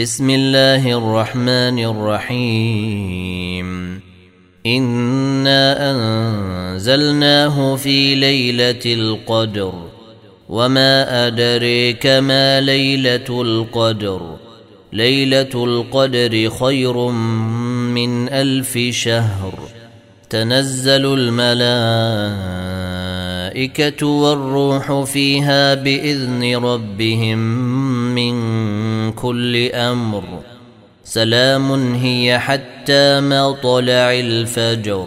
بسم الله الرحمن الرحيم. إنا أنزلناه في ليلة القدر. وما أدريك ما ليلة القدر. ليلة القدر خير من ألف شهر. تنزل الملائكة والروح فيها بإذن ربهم من كل أمر. سلام هي حتى مطلع الفجر.